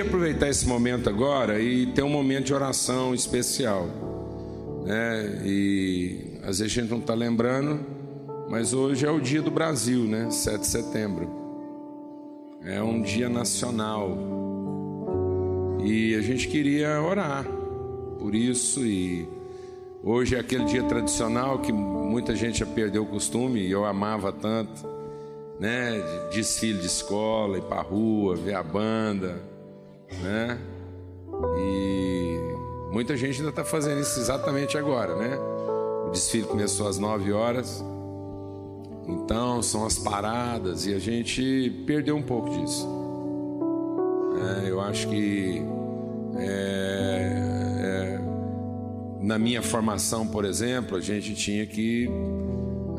Queria aproveitar esse momento agora e ter um momento de oração especial. Né? E às vezes a gente não está lembrando, mas hoje é o dia do Brasil, né? 7 de setembro. É um dia nacional. E a gente queria orar por isso e hoje é aquele dia tradicional que muita gente já perdeu o costume e eu amava tanto, né? De desfile de escola, ir para rua, ver a banda, né? E muita gente ainda está fazendo isso exatamente agora, né? O desfile começou às 9 horas, então são as paradas e a gente perdeu um pouco disso. É, eu acho que é, é, na minha formação, por exemplo, a gente tinha que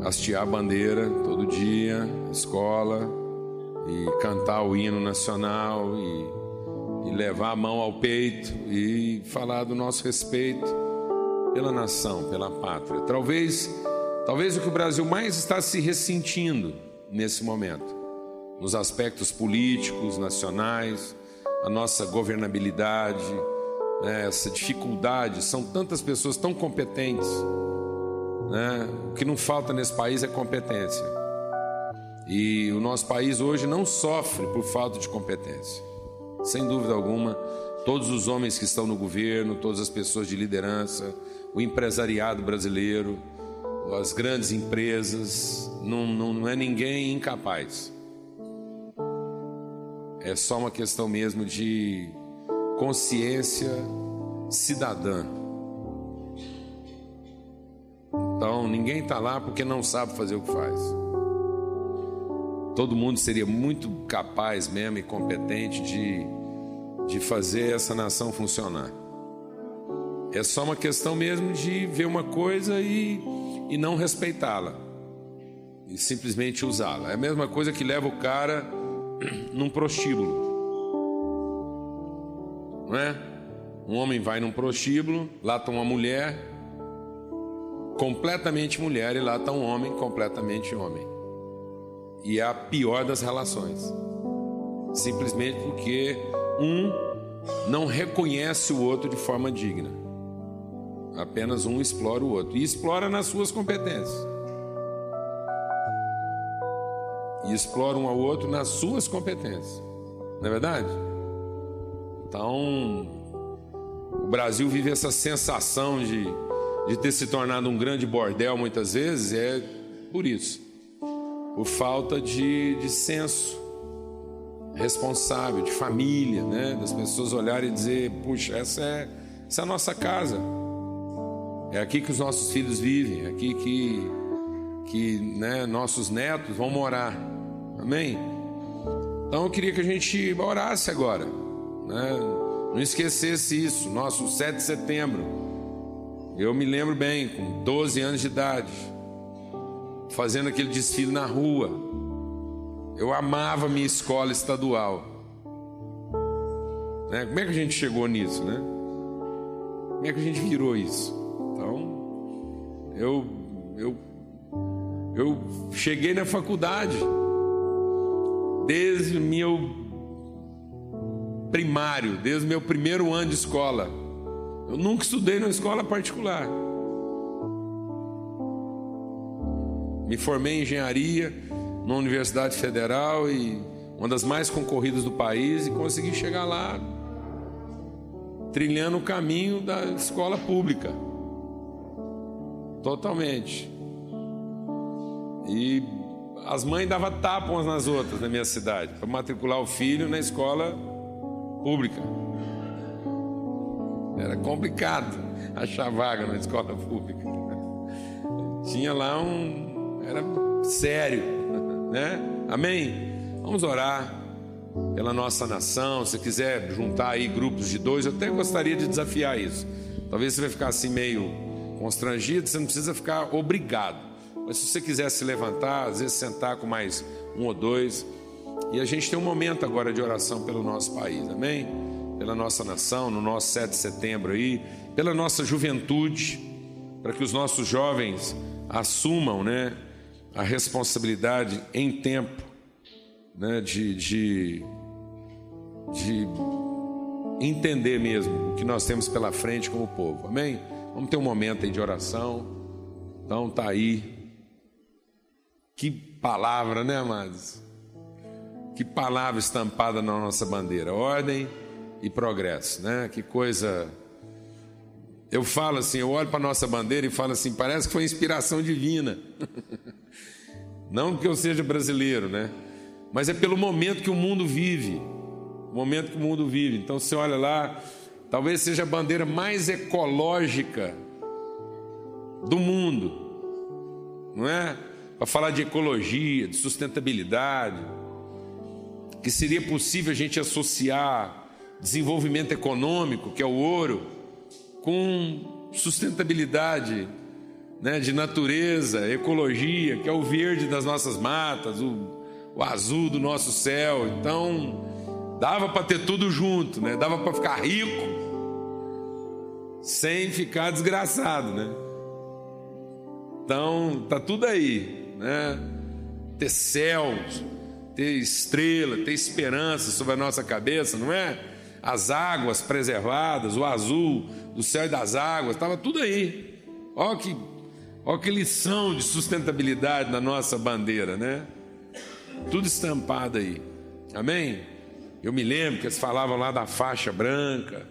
hastear a bandeira todo dia, escola, e cantar o hino nacional e e levar a mão ao peito e falar do nosso respeito pela nação, pela pátria. Talvez, talvez o que o Brasil mais está se ressentindo nesse momento, nos aspectos políticos, nacionais, a nossa governabilidade, né, essa dificuldade, são tantas pessoas tão competentes. Né? O que não falta nesse país é competência. E o nosso país hoje não sofre por falta de competência. Sem dúvida alguma, todos os homens que estão no governo, todas as pessoas de liderança, o empresariado brasileiro, as grandes empresas, não, não, não é ninguém incapaz. É só uma questão mesmo de consciência cidadã. Então, ninguém está lá porque não sabe fazer o que faz. Todo mundo seria muito capaz mesmo e competente de, de fazer essa nação funcionar. É só uma questão mesmo de ver uma coisa e, e não respeitá-la. E simplesmente usá-la. É a mesma coisa que leva o cara num prostíbulo. Não é? Um homem vai num prostíbulo, lá está uma mulher, completamente mulher, e lá está um homem, completamente homem e é a pior das relações. Simplesmente porque um não reconhece o outro de forma digna. Apenas um explora o outro e explora nas suas competências. E explora um ao outro nas suas competências. Não é verdade? Então, o Brasil vive essa sensação de, de ter se tornado um grande bordel muitas vezes, é por isso por falta de, de senso responsável, de família, né? das pessoas olharem e dizer: puxa, essa é, essa é a nossa casa, é aqui que os nossos filhos vivem, é aqui que, que né, nossos netos vão morar, amém? Então eu queria que a gente orasse agora, né? não esquecesse isso, nosso 7 de setembro. Eu me lembro bem, com 12 anos de idade, fazendo aquele desfile na rua. Eu amava minha escola estadual. Né? Como é que a gente chegou nisso, né? Como é que a gente virou isso? Então, eu, eu, eu cheguei na faculdade desde o meu primário, desde meu primeiro ano de escola. Eu nunca estudei numa escola particular. Me formei em engenharia na Universidade Federal e uma das mais concorridas do país e consegui chegar lá trilhando o caminho da escola pública. Totalmente. E as mães davam tapa umas nas outras na minha cidade para matricular o filho na escola pública. Era complicado achar vaga na escola pública. Tinha lá um era sério, né? Amém? Vamos orar pela nossa nação. Se quiser juntar aí grupos de dois, eu até gostaria de desafiar isso. Talvez você vai ficar assim meio constrangido, você não precisa ficar obrigado. Mas se você quiser se levantar, às vezes sentar com mais um ou dois, e a gente tem um momento agora de oração pelo nosso país, amém? Pela nossa nação, no nosso 7 de setembro aí, pela nossa juventude, para que os nossos jovens assumam, né? A responsabilidade em tempo né, de, de, de entender mesmo o que nós temos pela frente como povo. Amém? Vamos ter um momento aí de oração. Então tá aí. Que palavra, né, amados? Que palavra estampada na nossa bandeira. Ordem e progresso, né? Que coisa. Eu falo assim, eu olho para a nossa bandeira e falo assim, parece que foi inspiração divina. Não que eu seja brasileiro, né? Mas é pelo momento que o mundo vive. O momento que o mundo vive. Então você olha lá, talvez seja a bandeira mais ecológica do mundo. Não é? Para falar de ecologia, de sustentabilidade, que seria possível a gente associar desenvolvimento econômico, que é o ouro, com sustentabilidade né, de natureza, ecologia, que é o verde das nossas matas, o, o azul do nosso céu. Então, dava para ter tudo junto, né? dava para ficar rico sem ficar desgraçado, né? Então, tá tudo aí, né? Ter céus, ter estrela, ter esperança sobre a nossa cabeça, não é? As águas preservadas, o azul do céu e das águas, estava tudo aí. Olha que, que lição de sustentabilidade na nossa bandeira, né? Tudo estampado aí. Amém? Eu me lembro que eles falavam lá da faixa branca,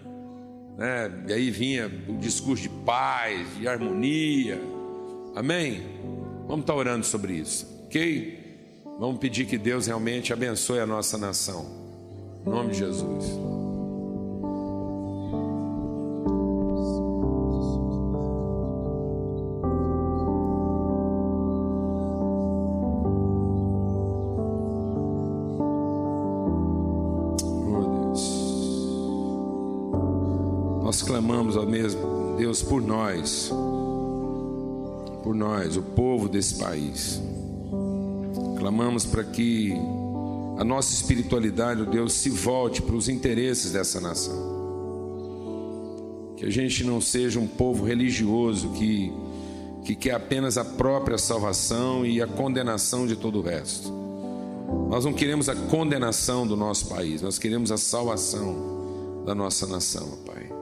né? E aí vinha o discurso de paz, de harmonia. Amém? Vamos estar orando sobre isso, ok? Vamos pedir que Deus realmente abençoe a nossa nação. Em nome de Jesus. Clamamos ao mesmo Deus por nós, por nós, o povo desse país. Clamamos para que a nossa espiritualidade, o Deus, se volte para os interesses dessa nação. Que a gente não seja um povo religioso que, que quer apenas a própria salvação e a condenação de todo o resto. Nós não queremos a condenação do nosso país, nós queremos a salvação da nossa nação, Pai.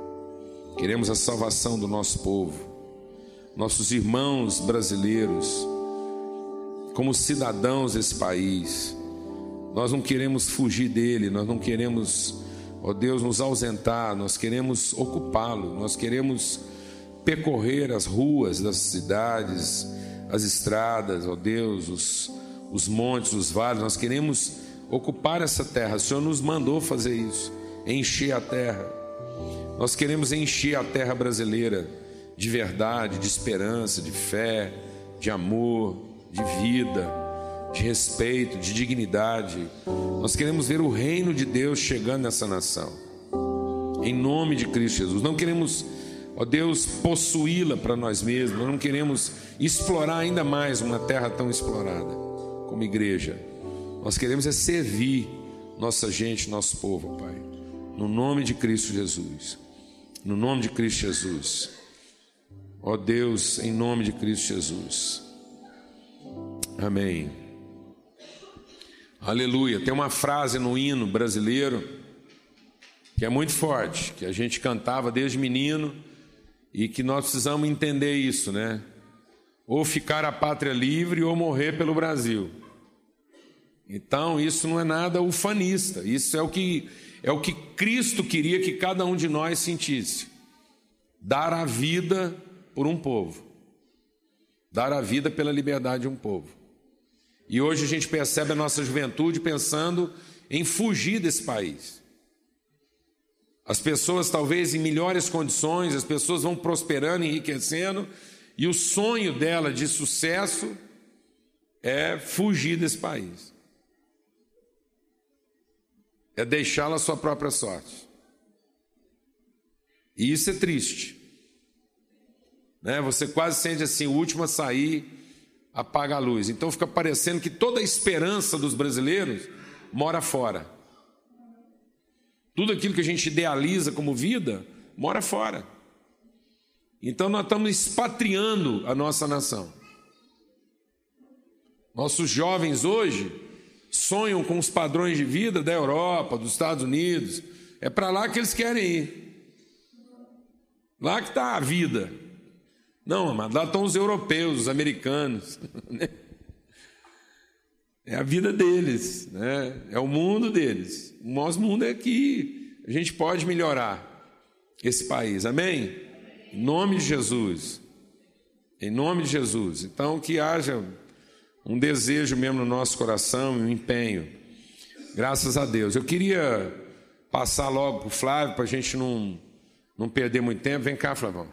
Queremos a salvação do nosso povo, nossos irmãos brasileiros, como cidadãos desse país. Nós não queremos fugir dele, nós não queremos, ó Deus, nos ausentar, nós queremos ocupá-lo, nós queremos percorrer as ruas das cidades, as estradas, ó Deus, os, os montes, os vales, nós queremos ocupar essa terra. O Senhor nos mandou fazer isso, encher a terra. Nós queremos encher a terra brasileira de verdade, de esperança, de fé, de amor, de vida, de respeito, de dignidade. Nós queremos ver o reino de Deus chegando nessa nação. Em nome de Cristo Jesus. Não queremos, ó Deus, possuí-la para nós mesmos. não queremos explorar ainda mais uma terra tão explorada como igreja. Nós queremos é servir nossa gente, nosso povo, Pai. No nome de Cristo Jesus. No nome de Cristo Jesus. Ó Deus, em nome de Cristo Jesus. Amém. Aleluia. Tem uma frase no hino brasileiro que é muito forte, que a gente cantava desde menino e que nós precisamos entender isso, né? Ou ficar a pátria livre ou morrer pelo Brasil. Então, isso não é nada ufanista, isso é o que é o que Cristo queria que cada um de nós sentisse: dar a vida por um povo, dar a vida pela liberdade de um povo. E hoje a gente percebe a nossa juventude pensando em fugir desse país. As pessoas, talvez em melhores condições, as pessoas vão prosperando, enriquecendo, e o sonho dela de sucesso é fugir desse país é deixá-la à sua própria sorte. E isso é triste. Né? Você quase sente assim, o último a sair apaga a luz. Então fica parecendo que toda a esperança dos brasileiros mora fora. Tudo aquilo que a gente idealiza como vida mora fora. Então nós estamos expatriando a nossa nação. Nossos jovens hoje sonham com os padrões de vida da Europa, dos Estados Unidos. É para lá que eles querem ir. Lá que está a vida. Não, mas lá estão os europeus, os americanos. Né? É a vida deles, né? é o mundo deles. O nosso mundo é que a gente pode melhorar esse país, amém? Em nome de Jesus. Em nome de Jesus. Então, que haja um desejo mesmo no nosso coração e um empenho. Graças a Deus. Eu queria passar logo para o Flávio, para a gente não, não perder muito tempo. Vem cá, Flavão.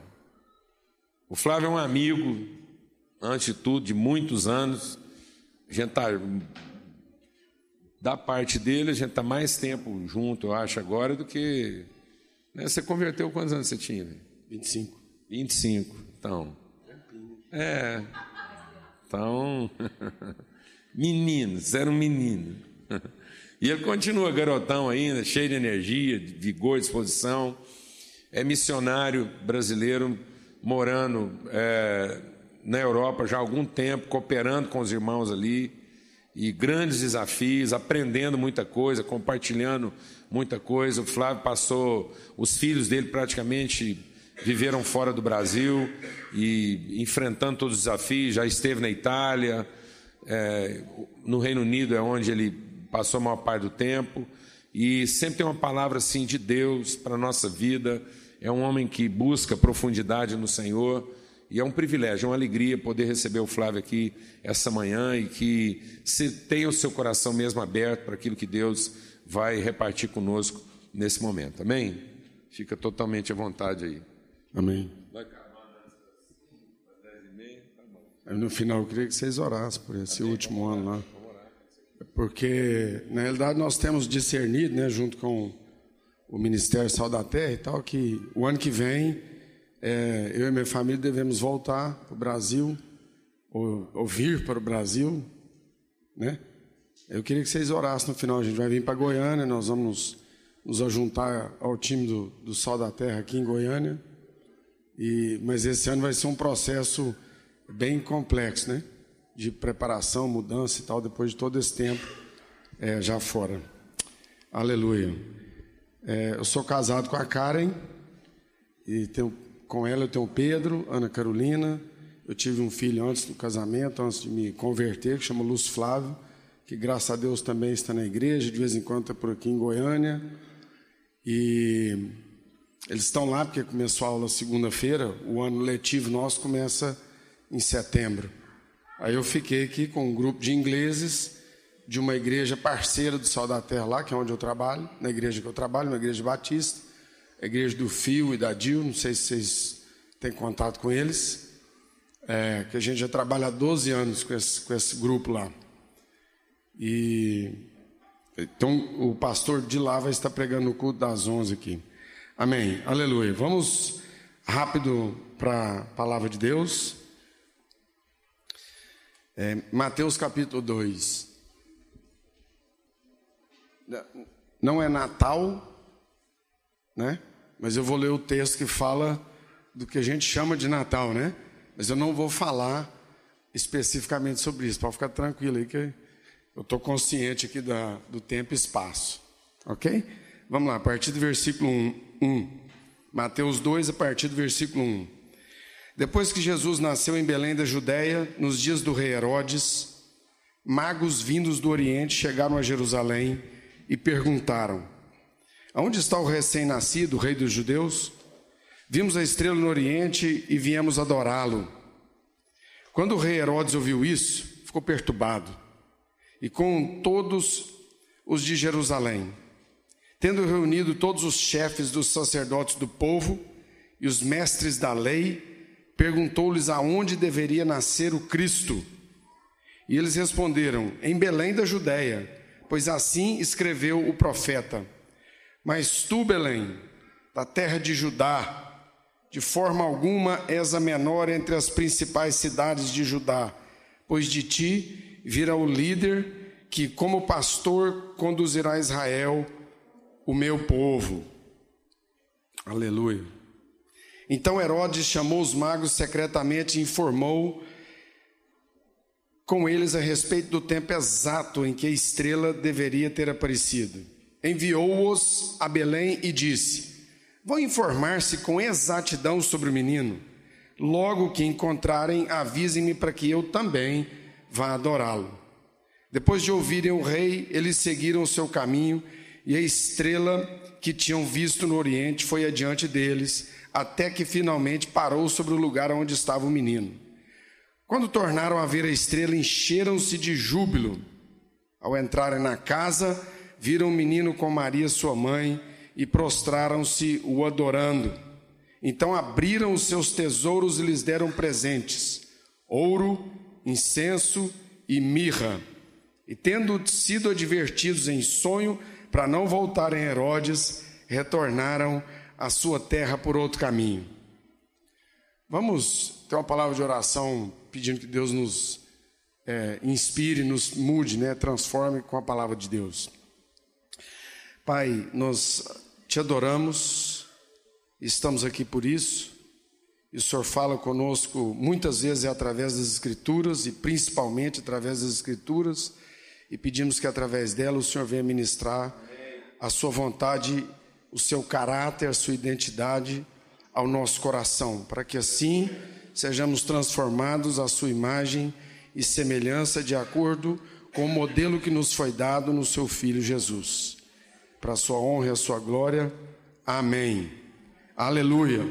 O Flávio é um amigo, antes de tudo, de muitos anos. A gente está. Da parte dele, a gente está mais tempo junto, eu acho, agora, do que. Né? Você converteu quantos anos você tinha? 25. 25, então. É. Então, meninos, era um menino. E ele continua garotão ainda, cheio de energia, de vigor, disposição. É missionário brasileiro, morando é, na Europa já há algum tempo, cooperando com os irmãos ali. E grandes desafios, aprendendo muita coisa, compartilhando muita coisa. O Flávio passou, os filhos dele praticamente viveram fora do Brasil e enfrentando todos os desafios. Já esteve na Itália, é, no Reino Unido é onde ele passou a maior parte do tempo. E sempre tem uma palavra assim de Deus para a nossa vida. É um homem que busca profundidade no Senhor. E é um privilégio, é uma alegria poder receber o Flávio aqui essa manhã e que se tenha o seu coração mesmo aberto para aquilo que Deus vai repartir conosco nesse momento. Amém? Fica totalmente à vontade aí. Amém. No final, eu queria que vocês orassem por esse Amém. último ano lá. Porque, na realidade, nós temos discernido, né, junto com o Ministério Sal da Terra e tal, que o ano que vem, é, eu e minha família devemos voltar para o Brasil, ou, ou vir para o Brasil, né? Eu queria que vocês orassem no final. A gente vai vir para Goiânia, nós vamos nos, ajuntar ao time do, do Sal da Terra aqui em Goiânia. E, mas esse ano vai ser um processo bem complexo, né? De preparação, mudança e tal, depois de todo esse tempo é, já fora. Aleluia. É, eu sou casado com a Karen e tenho, com ela eu tenho o Pedro, Ana Carolina. Eu tive um filho antes do casamento, antes de me converter, que chama Luz Flávio, que graças a Deus também está na igreja, de vez em quando está por aqui em Goiânia. E eles estão lá porque começou a aula segunda-feira, o ano letivo nosso começa em setembro. Aí eu fiquei aqui com um grupo de ingleses de uma igreja parceira do Sol da Terra lá, que é onde eu trabalho, na igreja que eu trabalho, uma igreja batista, a igreja do Fio e da Dil, não sei se vocês têm contato com eles, é, que a gente já trabalha há 12 anos com esse, com esse grupo lá. E então o pastor de lá vai estar pregando o culto das 11 aqui. Amém. Aleluia. Vamos rápido para a palavra de Deus. É, Mateus capítulo 2. Não é Natal, né? Mas eu vou ler o texto que fala do que a gente chama de Natal, né? Mas eu não vou falar especificamente sobre isso, para ficar tranquilo aí que eu estou consciente aqui da, do tempo e espaço. Ok? Vamos lá, a partir do versículo 1. 1. Mateus 2, a partir do versículo 1. Depois que Jesus nasceu em Belém da Judéia, nos dias do rei Herodes, magos vindos do Oriente chegaram a Jerusalém e perguntaram: Aonde está o recém-nascido, rei dos judeus? Vimos a estrela no Oriente e viemos adorá-lo. Quando o rei Herodes ouviu isso, ficou perturbado, e com todos os de Jerusalém. Tendo reunido todos os chefes dos sacerdotes do povo e os mestres da lei, perguntou-lhes aonde deveria nascer o Cristo. E eles responderam: Em Belém da Judéia, pois assim escreveu o profeta. Mas tu, Belém, da terra de Judá, de forma alguma és a menor entre as principais cidades de Judá, pois de ti virá o líder que, como pastor, conduzirá Israel o meu povo. Aleluia. Então Herodes chamou os magos secretamente e informou com eles a respeito do tempo exato em que a estrela deveria ter aparecido. Enviou-os a Belém e disse: Vão informar-se com exatidão sobre o menino. Logo que encontrarem, avisem-me para que eu também vá adorá-lo. Depois de ouvirem o rei, eles seguiram o seu caminho e a estrela que tinham visto no oriente foi adiante deles, até que finalmente parou sobre o lugar onde estava o menino. Quando tornaram a ver a estrela, encheram-se de júbilo. Ao entrarem na casa, viram o menino com Maria, sua mãe, e prostraram-se o adorando. Então abriram os seus tesouros e lhes deram presentes: ouro, incenso e mirra. E tendo sido advertidos em sonho, para não voltarem a Herodes, retornaram à sua terra por outro caminho. Vamos ter uma palavra de oração pedindo que Deus nos é, inspire, nos mude, né, transforme com a palavra de Deus. Pai, nós te adoramos, estamos aqui por isso, e o Senhor fala conosco muitas vezes através das Escrituras e principalmente através das Escrituras, e pedimos que através dela o Senhor venha ministrar a sua vontade, o seu caráter, a sua identidade ao nosso coração, para que assim sejamos transformados à sua imagem e semelhança de acordo com o modelo que nos foi dado no seu filho Jesus. Para a sua honra e a sua glória. Amém. Aleluia.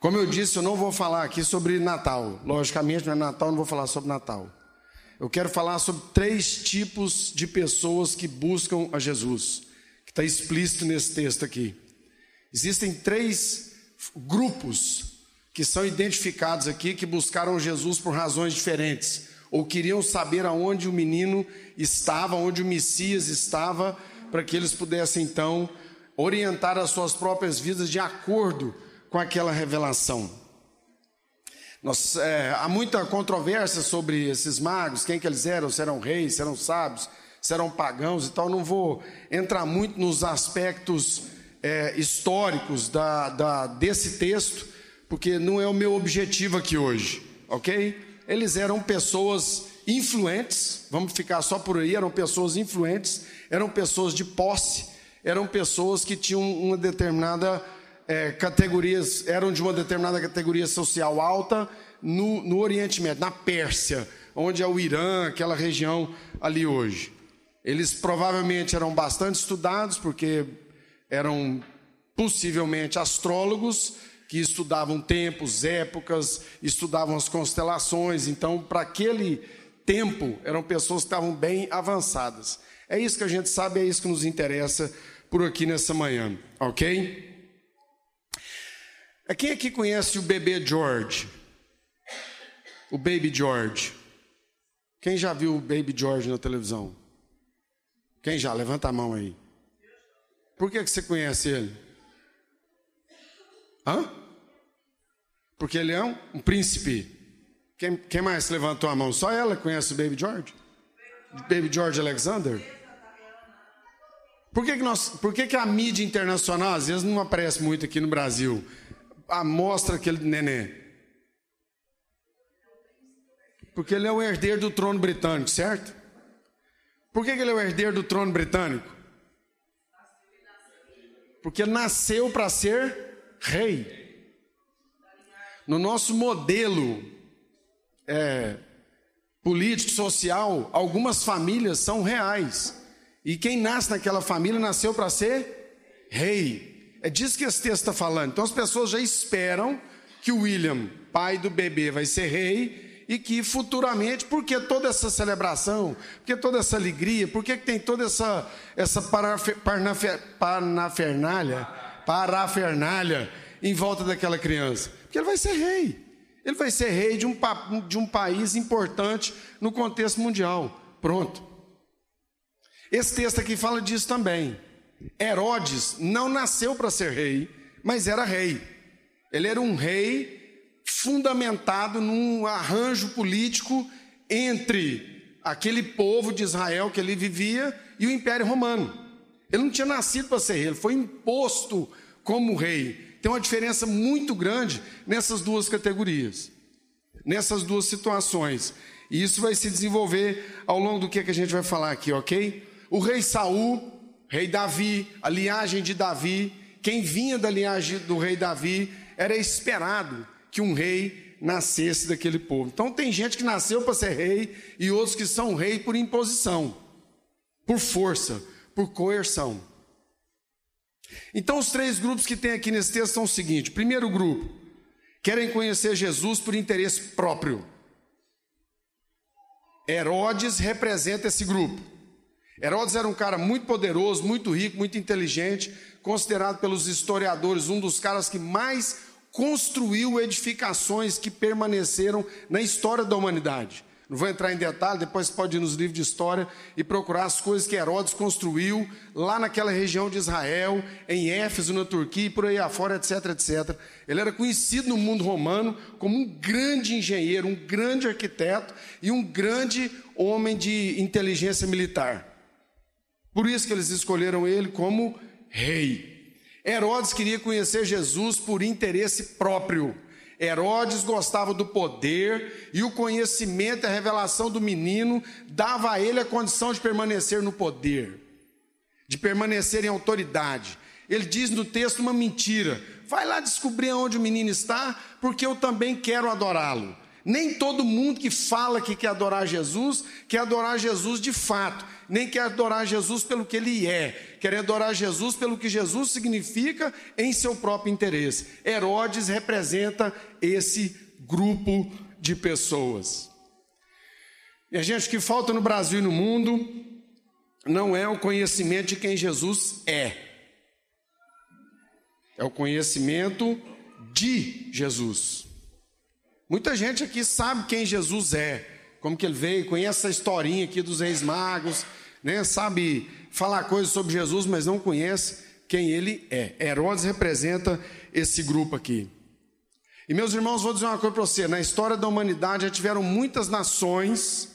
Como eu disse, eu não vou falar aqui sobre Natal. Logicamente, não é Natal, não vou falar sobre Natal. Eu quero falar sobre três tipos de pessoas que buscam a Jesus está explícito nesse texto aqui. Existem três grupos que são identificados aqui que buscaram Jesus por razões diferentes, ou queriam saber aonde o menino estava, onde o Messias estava, para que eles pudessem então orientar as suas próprias vidas de acordo com aquela revelação. Nós, é, há muita controvérsia sobre esses magos, quem que eles eram, se eram reis, se eram sábios, serão pagãos e tal. Não vou entrar muito nos aspectos é, históricos da, da, desse texto, porque não é o meu objetivo aqui hoje, ok? Eles eram pessoas influentes, vamos ficar só por aí, eram pessoas influentes, eram pessoas de posse, eram pessoas que tinham uma determinada é, categoria, eram de uma determinada categoria social alta no, no Oriente Médio, na Pérsia, onde é o Irã, aquela região ali hoje. Eles provavelmente eram bastante estudados, porque eram possivelmente astrólogos que estudavam tempos, épocas, estudavam as constelações. Então, para aquele tempo, eram pessoas que estavam bem avançadas. É isso que a gente sabe, é isso que nos interessa por aqui nessa manhã, ok? É quem aqui conhece o bebê George? O Baby George. Quem já viu o Baby George na televisão? Quem já? Levanta a mão aí. Por que, que você conhece ele? Hã? Porque ele é um, um príncipe. Quem, quem, mais levantou a mão? Só ela conhece o Baby George? Baby George Alexander? Por que, que, nós, por que, que a mídia internacional às vezes não aparece muito aqui no Brasil? Ah, mostra aquele neném. Porque ele é o herdeiro do trono britânico, certo? Por que ele é o herdeiro do trono britânico? Porque nasceu para ser rei. No nosso modelo é, político, social, algumas famílias são reais. E quem nasce naquela família nasceu para ser rei. É disso que esse texto está falando. Então as pessoas já esperam que o William, pai do bebê, vai ser rei e que futuramente, por que toda essa celebração, por que toda essa alegria, por que tem toda essa, essa parafernália, parafernália em volta daquela criança? Porque ele vai ser rei. Ele vai ser rei de um, de um país importante no contexto mundial. Pronto. Esse texto aqui fala disso também. Herodes não nasceu para ser rei, mas era rei. Ele era um rei fundamentado num arranjo político entre aquele povo de Israel que ele vivia e o Império Romano. Ele não tinha nascido para ser rei, ele foi imposto como rei. Tem uma diferença muito grande nessas duas categorias, nessas duas situações. E isso vai se desenvolver ao longo do que, que a gente vai falar aqui, ok? O rei Saul, rei Davi, a linhagem de Davi, quem vinha da linhagem do rei Davi, era esperado que um rei nascesse daquele povo. Então tem gente que nasceu para ser rei e outros que são rei por imposição, por força, por coerção. Então os três grupos que tem aqui nesse texto são o seguinte: primeiro grupo, querem conhecer Jesus por interesse próprio. Herodes representa esse grupo. Herodes era um cara muito poderoso, muito rico, muito inteligente, considerado pelos historiadores um dos caras que mais construiu edificações que permaneceram na história da humanidade. Não vou entrar em detalhe, depois pode ir nos livros de história e procurar as coisas que Herodes construiu lá naquela região de Israel, em Éfeso, na Turquia e por aí afora, etc, etc. Ele era conhecido no mundo romano como um grande engenheiro, um grande arquiteto e um grande homem de inteligência militar. Por isso que eles escolheram ele como rei. Herodes queria conhecer Jesus por interesse próprio. Herodes gostava do poder e o conhecimento e a revelação do menino dava a ele a condição de permanecer no poder, de permanecer em autoridade. Ele diz no texto uma mentira: vai lá descobrir onde o menino está, porque eu também quero adorá-lo. Nem todo mundo que fala que quer adorar Jesus, quer adorar Jesus de fato, nem quer adorar Jesus pelo que ele é, quer adorar Jesus pelo que Jesus significa em seu próprio interesse. Herodes representa esse grupo de pessoas. E a gente, o que falta no Brasil e no mundo não é o conhecimento de quem Jesus é, é o conhecimento de Jesus. Muita gente aqui sabe quem Jesus é, como que ele veio, conhece essa historinha aqui dos reis magos, né? sabe falar coisas sobre Jesus, mas não conhece quem ele é. Herodes representa esse grupo aqui. E meus irmãos, vou dizer uma coisa para você: na história da humanidade já tiveram muitas nações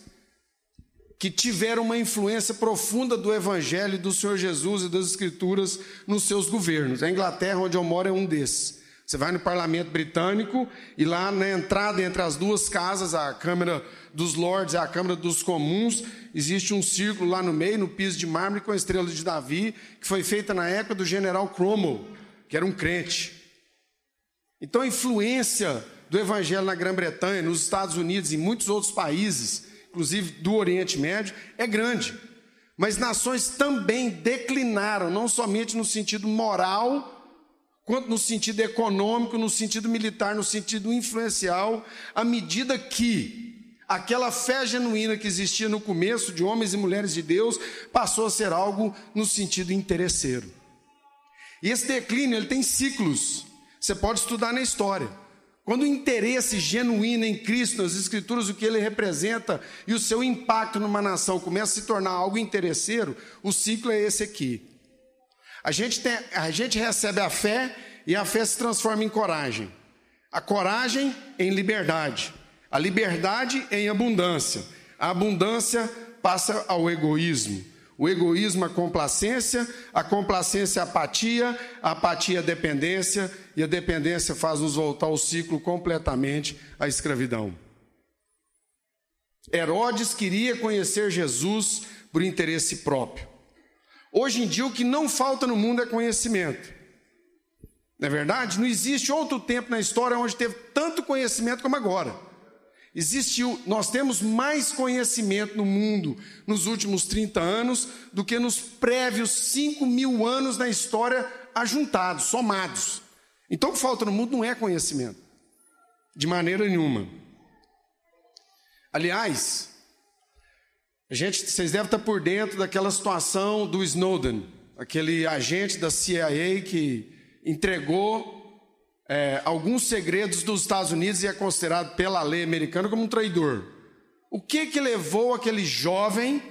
que tiveram uma influência profunda do Evangelho do Senhor Jesus e das Escrituras nos seus governos. A Inglaterra, onde eu moro, é um desses. Você vai no parlamento britânico e lá na entrada entre as duas casas, a Câmara dos Lordes e a Câmara dos Comuns, existe um círculo lá no meio, no piso de mármore com a estrela de Davi, que foi feita na época do general Cromwell, que era um crente. Então a influência do evangelho na Grã-Bretanha, nos Estados Unidos e em muitos outros países, inclusive do Oriente Médio, é grande. Mas nações também declinaram, não somente no sentido moral, quanto no sentido econômico, no sentido militar, no sentido influencial, à medida que aquela fé genuína que existia no começo de homens e mulheres de Deus passou a ser algo no sentido interesseiro. E esse declínio ele tem ciclos. Você pode estudar na história. Quando o interesse genuíno em Cristo, nas Escrituras, o que ele representa e o seu impacto numa nação começa a se tornar algo interesseiro, o ciclo é esse aqui. A gente, tem, a gente recebe a fé e a fé se transforma em coragem. A coragem em liberdade. A liberdade em abundância. A abundância passa ao egoísmo. O egoísmo, a complacência, a complacência, a apatia, a apatia, a dependência, e a dependência faz nos voltar ao ciclo completamente à escravidão. Herodes queria conhecer Jesus por interesse próprio. Hoje em dia, o que não falta no mundo é conhecimento. Não é verdade? Não existe outro tempo na história onde teve tanto conhecimento como agora. Existiu, nós temos mais conhecimento no mundo nos últimos 30 anos do que nos prévios 5 mil anos na história ajuntados, somados. Então o que falta no mundo não é conhecimento, de maneira nenhuma. Aliás, Gente, vocês devem estar por dentro daquela situação do Snowden, aquele agente da CIA que entregou é, alguns segredos dos Estados Unidos e é considerado pela lei americana como um traidor. O que que levou aquele jovem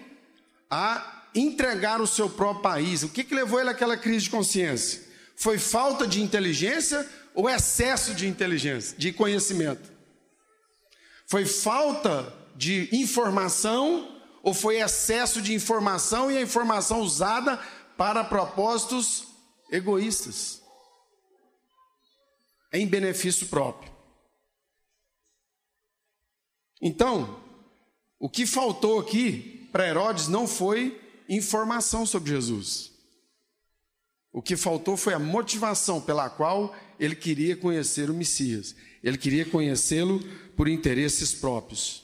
a entregar o seu próprio país? O que que levou ele àquela crise de consciência? Foi falta de inteligência ou excesso de inteligência, de conhecimento? Foi falta de informação ou foi excesso de informação e a informação usada para propósitos egoístas, em benefício próprio. Então, O que faltou aqui para Herodes não foi informação sobre Jesus. O que faltou foi a motivação pela qual ele queria conhecer o Messias. Ele queria conhecê-lo por interesses próprios.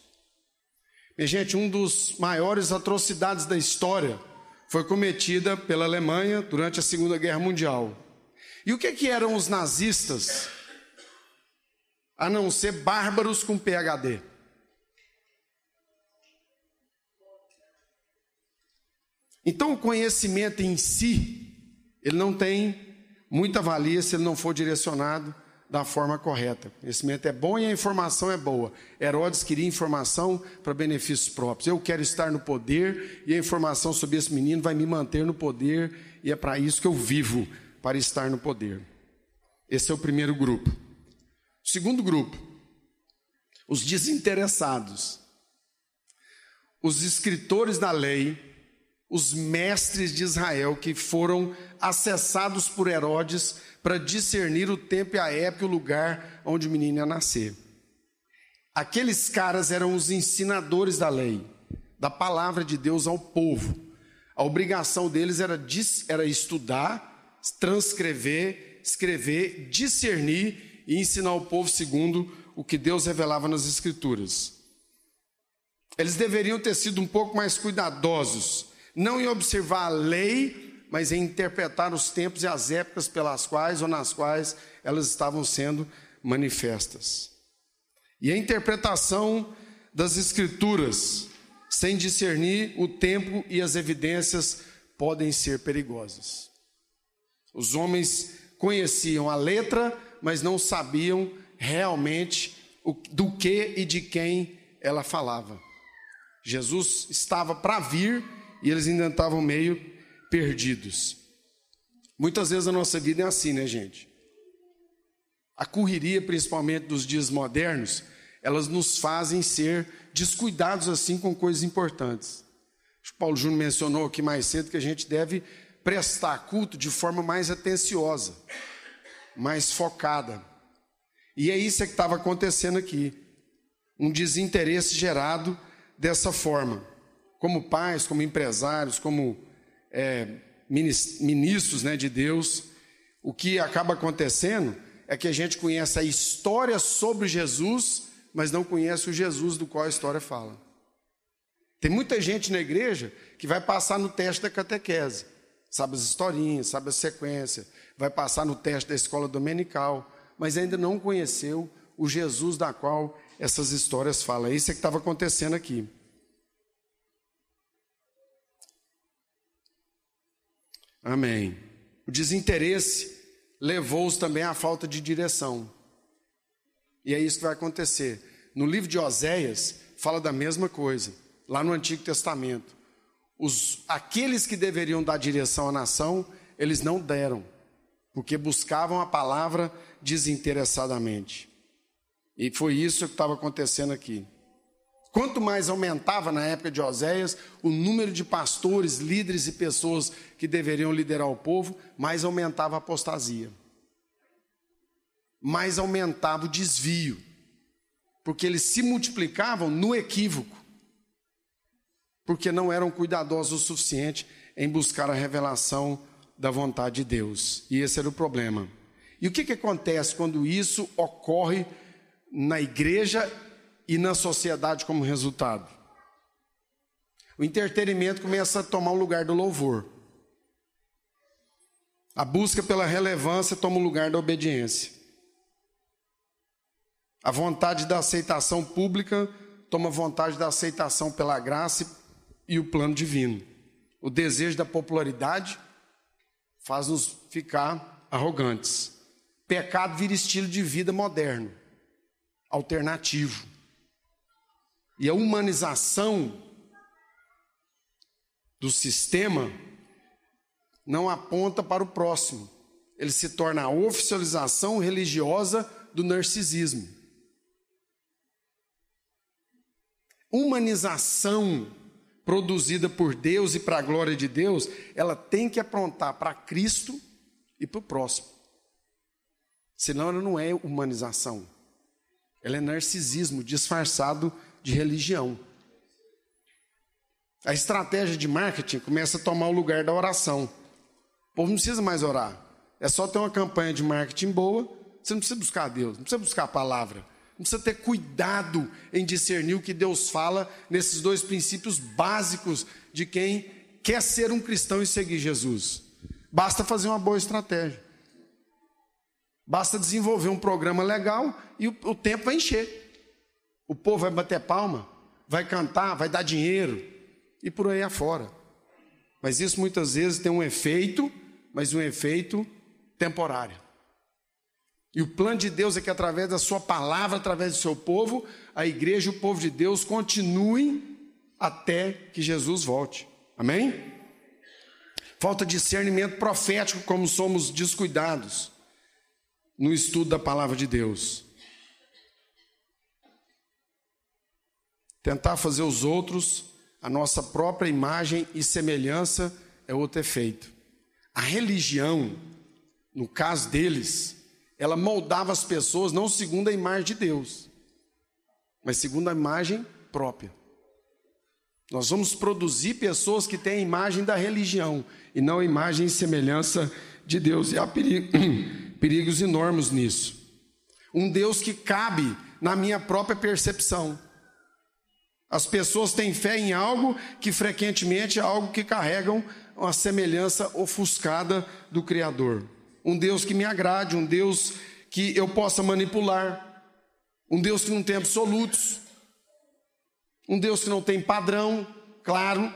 Minha gente, um dos maiores atrocidades da história foi cometida pela Alemanha durante a Segunda Guerra Mundial. E o que, que eram os nazistas? A não ser bárbaros com PhD. Então, o conhecimento em si, ele não tem muita valia se ele não for direcionado da forma correta. O conhecimento é bom e a informação é boa. Herodes queria informação para benefícios próprios. Eu quero estar no poder e a informação sobre esse menino vai me manter no poder e é para isso que eu vivo, para estar no poder. Esse é o primeiro grupo. O segundo grupo, os desinteressados. Os escritores da lei, os mestres de Israel que foram acessados por Herodes para discernir o tempo e a época e o lugar onde o menino ia nascer. Aqueles caras eram os ensinadores da lei, da palavra de Deus ao povo. A obrigação deles era, era estudar, transcrever, escrever, discernir e ensinar o povo segundo o que Deus revelava nas Escrituras. Eles deveriam ter sido um pouco mais cuidadosos, não em observar a lei mas em interpretar os tempos e as épocas pelas quais ou nas quais elas estavam sendo manifestas. E a interpretação das Escrituras, sem discernir o tempo e as evidências, podem ser perigosas. Os homens conheciam a letra, mas não sabiam realmente do que e de quem ela falava. Jesus estava para vir e eles ainda estavam meio perdidos. Muitas vezes a nossa vida é assim, né, gente? A correria, principalmente dos dias modernos, elas nos fazem ser descuidados assim com coisas importantes. O Paulo Júnior mencionou aqui mais cedo que a gente deve prestar culto de forma mais atenciosa, mais focada. E é isso que estava acontecendo aqui. Um desinteresse gerado dessa forma. Como pais, como empresários, como é, ministros né, de Deus, o que acaba acontecendo é que a gente conhece a história sobre Jesus, mas não conhece o Jesus do qual a história fala. Tem muita gente na igreja que vai passar no teste da catequese, sabe as historinhas, sabe a sequência, vai passar no teste da escola dominical, mas ainda não conheceu o Jesus da qual essas histórias falam. Isso é que estava acontecendo aqui. Amém. O desinteresse levou-os também à falta de direção. E é isso que vai acontecer. No livro de Oséias, fala da mesma coisa, lá no Antigo Testamento. Os, aqueles que deveriam dar direção à nação, eles não deram, porque buscavam a palavra desinteressadamente. E foi isso que estava acontecendo aqui. Quanto mais aumentava na época de Oséias o número de pastores, líderes e pessoas que deveriam liderar o povo, mais aumentava a apostasia. Mais aumentava o desvio. Porque eles se multiplicavam no equívoco. Porque não eram cuidadosos o suficiente em buscar a revelação da vontade de Deus. E esse era o problema. E o que, que acontece quando isso ocorre na igreja e na sociedade como resultado. O entretenimento começa a tomar o lugar do louvor. A busca pela relevância toma o lugar da obediência. A vontade da aceitação pública toma vontade da aceitação pela graça e o plano divino. O desejo da popularidade faz-nos ficar arrogantes. Pecado vira estilo de vida moderno, alternativo. E a humanização do sistema não aponta para o próximo. Ele se torna a oficialização religiosa do narcisismo. Humanização produzida por Deus e para a glória de Deus, ela tem que aprontar para Cristo e para o próximo. Senão ela não é humanização. Ela é narcisismo disfarçado de religião. A estratégia de marketing começa a tomar o lugar da oração. O povo não precisa mais orar. É só ter uma campanha de marketing boa. Você não precisa buscar Deus, não precisa buscar a palavra. Não precisa ter cuidado em discernir o que Deus fala nesses dois princípios básicos de quem quer ser um cristão e seguir Jesus. Basta fazer uma boa estratégia. Basta desenvolver um programa legal e o, o tempo vai encher. O povo vai bater palma, vai cantar, vai dar dinheiro e por aí afora. Mas isso muitas vezes tem um efeito, mas um efeito temporário. E o plano de Deus é que através da sua palavra, através do seu povo, a igreja o povo de Deus continuem até que Jesus volte. Amém? Falta discernimento profético, como somos descuidados no estudo da palavra de Deus. Tentar fazer os outros a nossa própria imagem e semelhança é outro efeito. A religião, no caso deles, ela moldava as pessoas não segundo a imagem de Deus, mas segundo a imagem própria. Nós vamos produzir pessoas que têm a imagem da religião e não a imagem e semelhança de Deus. E há perigos enormes nisso. Um Deus que cabe na minha própria percepção. As pessoas têm fé em algo que frequentemente é algo que carregam uma semelhança ofuscada do Criador. Um Deus que me agrade, um Deus que eu possa manipular, um Deus que não tem absolutos, um Deus que não tem padrão, claro,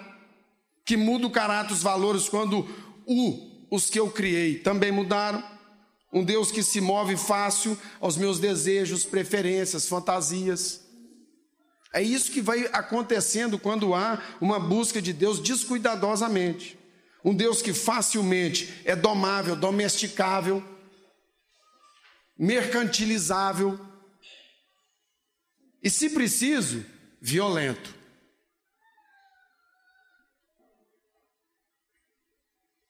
que muda o caráter, os valores quando o, os que eu criei também mudaram. Um Deus que se move fácil aos meus desejos, preferências, fantasias. É isso que vai acontecendo quando há uma busca de Deus descuidadosamente. Um Deus que facilmente é domável, domesticável, mercantilizável e, se preciso, violento.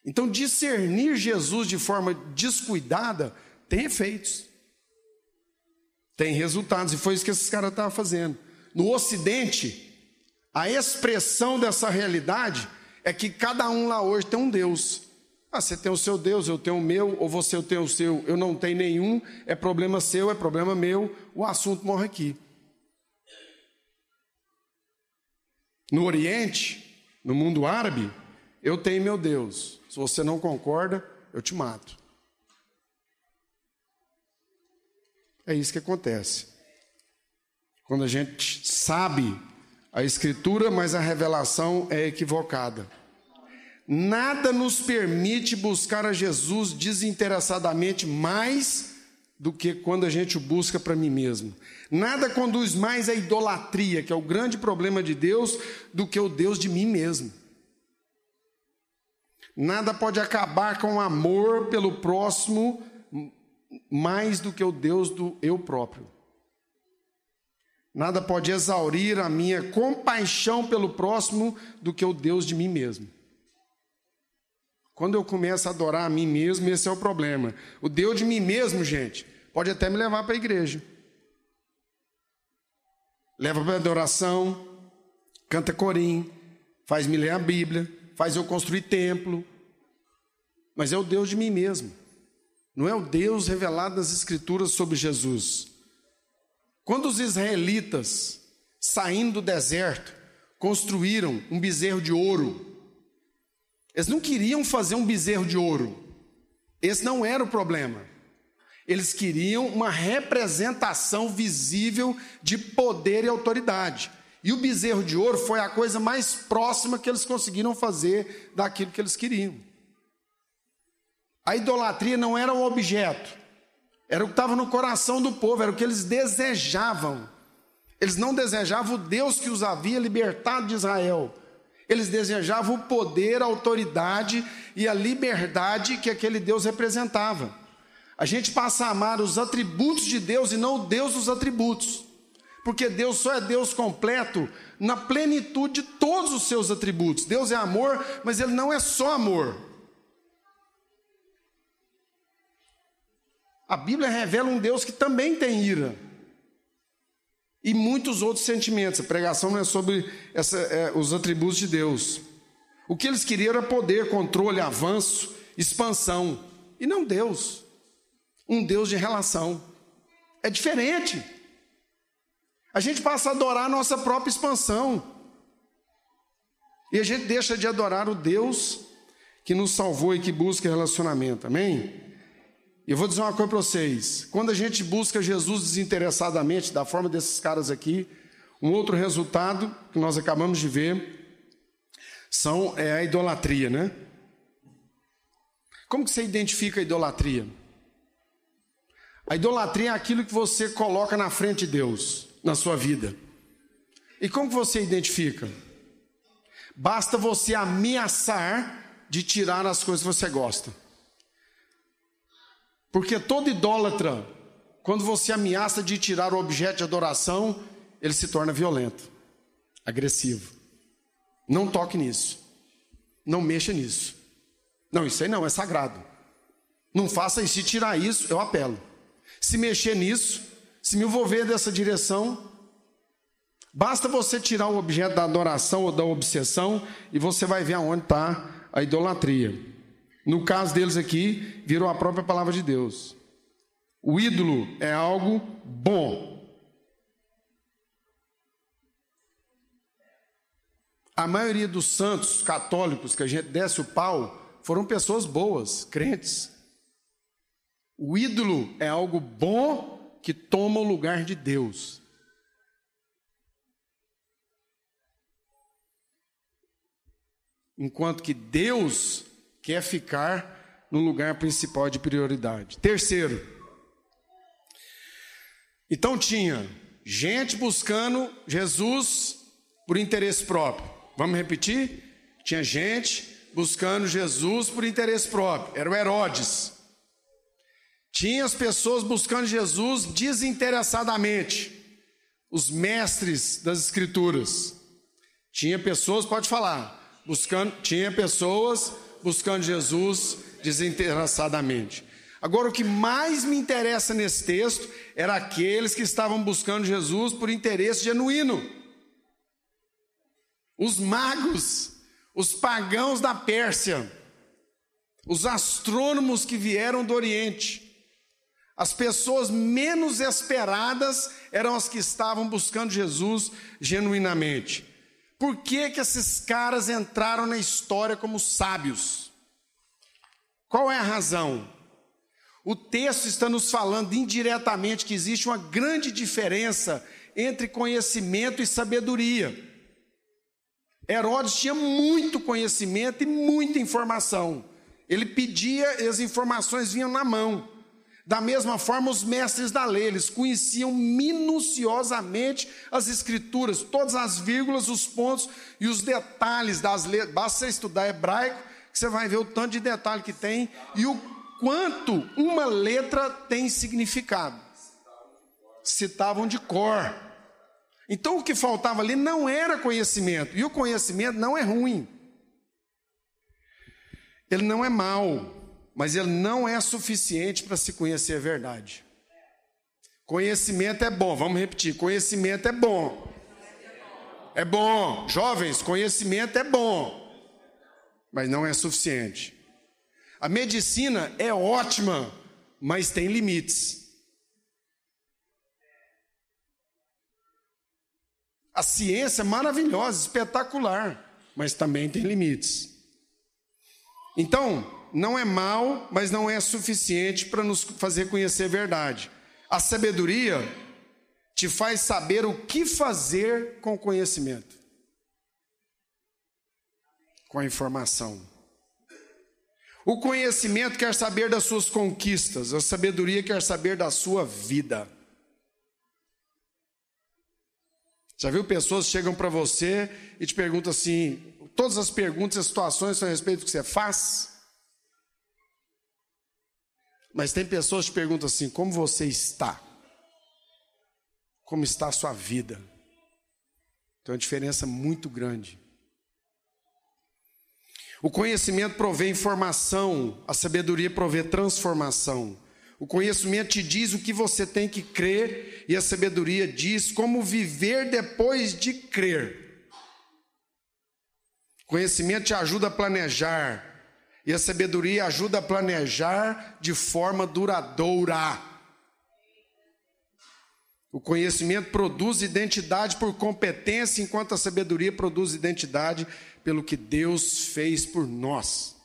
Então, discernir Jesus de forma descuidada tem efeitos, tem resultados, e foi isso que esses caras estavam fazendo no Ocidente, a expressão dessa realidade é que cada um lá hoje tem um Deus. Ah, você tem o seu Deus, eu tenho o meu, ou você tem o seu, eu não tenho nenhum, é problema seu, é problema meu, o assunto morre aqui. No Oriente, no mundo árabe, eu tenho meu Deus. Se você não concorda, eu te mato. É isso que acontece. Quando a gente sabe a Escritura, mas a revelação é equivocada. Nada nos permite buscar a Jesus desinteressadamente mais do que quando a gente o busca para mim mesmo. Nada conduz mais à idolatria, que é o grande problema de Deus, do que o Deus de mim mesmo. Nada pode acabar com o amor pelo próximo mais do que o Deus do eu próprio. Nada pode exaurir a minha compaixão pelo próximo do que o Deus de mim mesmo. Quando eu começo a adorar a mim mesmo, esse é o problema. O Deus de mim mesmo, gente, pode até me levar para a igreja. Leva para a adoração, canta corim, faz me ler a Bíblia, faz eu construir templo. Mas é o Deus de mim mesmo. Não é o Deus revelado nas Escrituras sobre Jesus. Quando os israelitas, saindo do deserto, construíram um bezerro de ouro, eles não queriam fazer um bezerro de ouro. Esse não era o problema. Eles queriam uma representação visível de poder e autoridade. E o bezerro de ouro foi a coisa mais próxima que eles conseguiram fazer daquilo que eles queriam. A idolatria não era um objeto, era o que estava no coração do povo, era o que eles desejavam. Eles não desejavam o Deus que os havia libertado de Israel. Eles desejavam o poder, a autoridade e a liberdade que aquele Deus representava. A gente passa a amar os atributos de Deus e não o Deus dos atributos. Porque Deus só é Deus completo na plenitude de todos os seus atributos. Deus é amor, mas Ele não é só amor. A Bíblia revela um Deus que também tem ira. e muitos outros sentimentos. A pregação não é sobre essa, é, os atributos de Deus. O que eles queriam era poder, controle, avanço, expansão, e não Deus. Um Deus de relação. É diferente. A gente passa a adorar a nossa própria expansão. E a gente deixa de adorar o Deus que nos salvou e que busca relacionamento. Amém? Eu vou dizer uma coisa para vocês: quando a gente busca Jesus desinteressadamente, da forma desses caras aqui, um outro resultado que nós acabamos de ver são, é a idolatria, né? Como que você identifica a idolatria? A idolatria é aquilo que você coloca na frente de Deus, na sua vida. E como que você identifica? Basta você ameaçar de tirar as coisas que você gosta. Porque todo idólatra, quando você ameaça de tirar o objeto de adoração, ele se torna violento, agressivo. Não toque nisso. Não mexa nisso. Não, isso aí não, é sagrado. Não faça isso. Se tirar isso, eu apelo. Se mexer nisso, se me envolver dessa direção, basta você tirar o objeto da adoração ou da obsessão e você vai ver aonde está a idolatria. No caso deles aqui, virou a própria palavra de Deus. O ídolo é algo bom. A maioria dos santos católicos que a gente desce o pau foram pessoas boas, crentes. O ídolo é algo bom que toma o lugar de Deus. Enquanto que Deus quer ficar no lugar principal de prioridade. Terceiro, então tinha gente buscando Jesus por interesse próprio. Vamos repetir? Tinha gente buscando Jesus por interesse próprio. Era o Herodes. Tinha as pessoas buscando Jesus desinteressadamente. Os mestres das escrituras. Tinha pessoas, pode falar, buscando, tinha pessoas buscando Jesus desinteressadamente. Agora, o que mais me interessa nesse texto era aqueles que estavam buscando Jesus por interesse genuíno. Os magos, os pagãos da Pérsia, os astrônomos que vieram do Oriente, as pessoas menos esperadas eram as que estavam buscando Jesus genuinamente. Por que, que esses caras entraram na história como sábios? Qual é a razão? O texto está nos falando indiretamente que existe uma grande diferença entre conhecimento e sabedoria. Herodes tinha muito conhecimento e muita informação. Ele pedia e as informações vinham na mão. Da mesma forma, os mestres da lei, eles conheciam minuciosamente as escrituras, todas as vírgulas, os pontos e os detalhes das letras. Basta você estudar hebraico, que você vai ver o tanto de detalhe que tem e o quanto uma letra tem significado. Citavam de cor. Então o que faltava ali não era conhecimento, e o conhecimento não é ruim. Ele não é mau mas ele não é suficiente para se conhecer a verdade. Conhecimento é bom, vamos repetir: conhecimento é bom. É bom, jovens, conhecimento é bom, mas não é suficiente. A medicina é ótima, mas tem limites. A ciência é maravilhosa, espetacular, mas também tem limites. Então, não é mal, mas não é suficiente para nos fazer conhecer a verdade. A sabedoria te faz saber o que fazer com o conhecimento, com a informação. O conhecimento quer saber das suas conquistas, a sabedoria quer saber da sua vida. Já viu pessoas chegam para você e te perguntam assim: todas as perguntas e situações são a respeito do que você faz? Mas tem pessoas que perguntam assim: como você está? Como está a sua vida? Tem uma diferença muito grande. O conhecimento provê informação, a sabedoria provê transformação. O conhecimento te diz o que você tem que crer, e a sabedoria diz como viver depois de crer. O conhecimento te ajuda a planejar, e a sabedoria ajuda a planejar de forma duradoura. O conhecimento produz identidade por competência, enquanto a sabedoria produz identidade pelo que Deus fez por nós.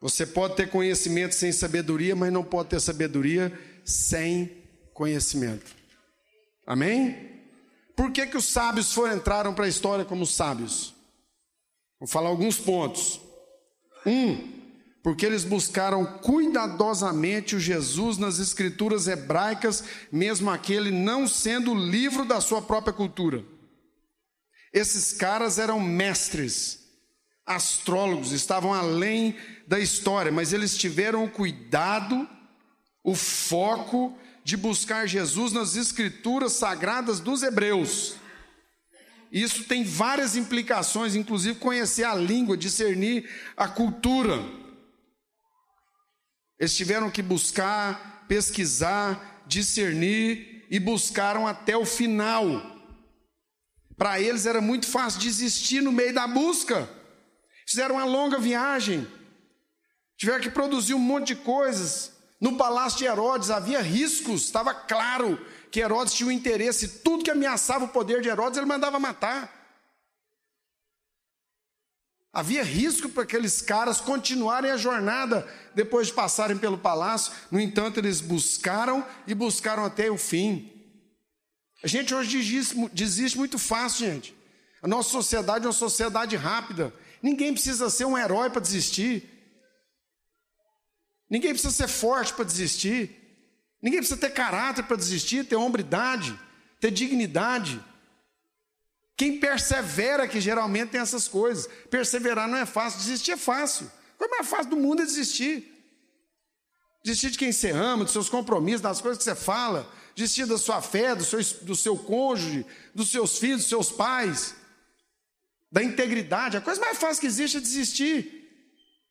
Você pode ter conhecimento sem sabedoria, mas não pode ter sabedoria sem conhecimento. Amém? Por que, que os sábios foram entraram para a história como sábios? Vou falar alguns pontos. Um, porque eles buscaram cuidadosamente o Jesus nas escrituras hebraicas, mesmo aquele não sendo o livro da sua própria cultura. Esses caras eram mestres, astrólogos, estavam além da história, mas eles tiveram o cuidado, o foco de buscar Jesus nas escrituras sagradas dos hebreus. Isso tem várias implicações, inclusive conhecer a língua, discernir a cultura. Eles tiveram que buscar, pesquisar, discernir e buscaram até o final. Para eles era muito fácil desistir no meio da busca. Fizeram uma longa viagem, tiveram que produzir um monte de coisas. No palácio de Herodes havia riscos, estava claro que Herodes tinha um interesse, tudo que ameaçava o poder de Herodes ele mandava matar. Havia risco para aqueles caras continuarem a jornada depois de passarem pelo palácio, no entanto, eles buscaram e buscaram até o fim. A gente hoje desiste, muito fácil, gente. A nossa sociedade é uma sociedade rápida. Ninguém precisa ser um herói para desistir. Ninguém precisa ser forte para desistir. Ninguém precisa ter caráter para desistir, ter hombridade, ter dignidade. Quem persevera que geralmente tem essas coisas. Perseverar não é fácil, desistir é fácil. A coisa mais fácil do mundo é desistir. Desistir de quem você ama, dos seus compromissos, das coisas que você fala, desistir da sua fé, do seu, do seu cônjuge, dos seus filhos, dos seus pais, da integridade. A coisa mais fácil que existe é desistir.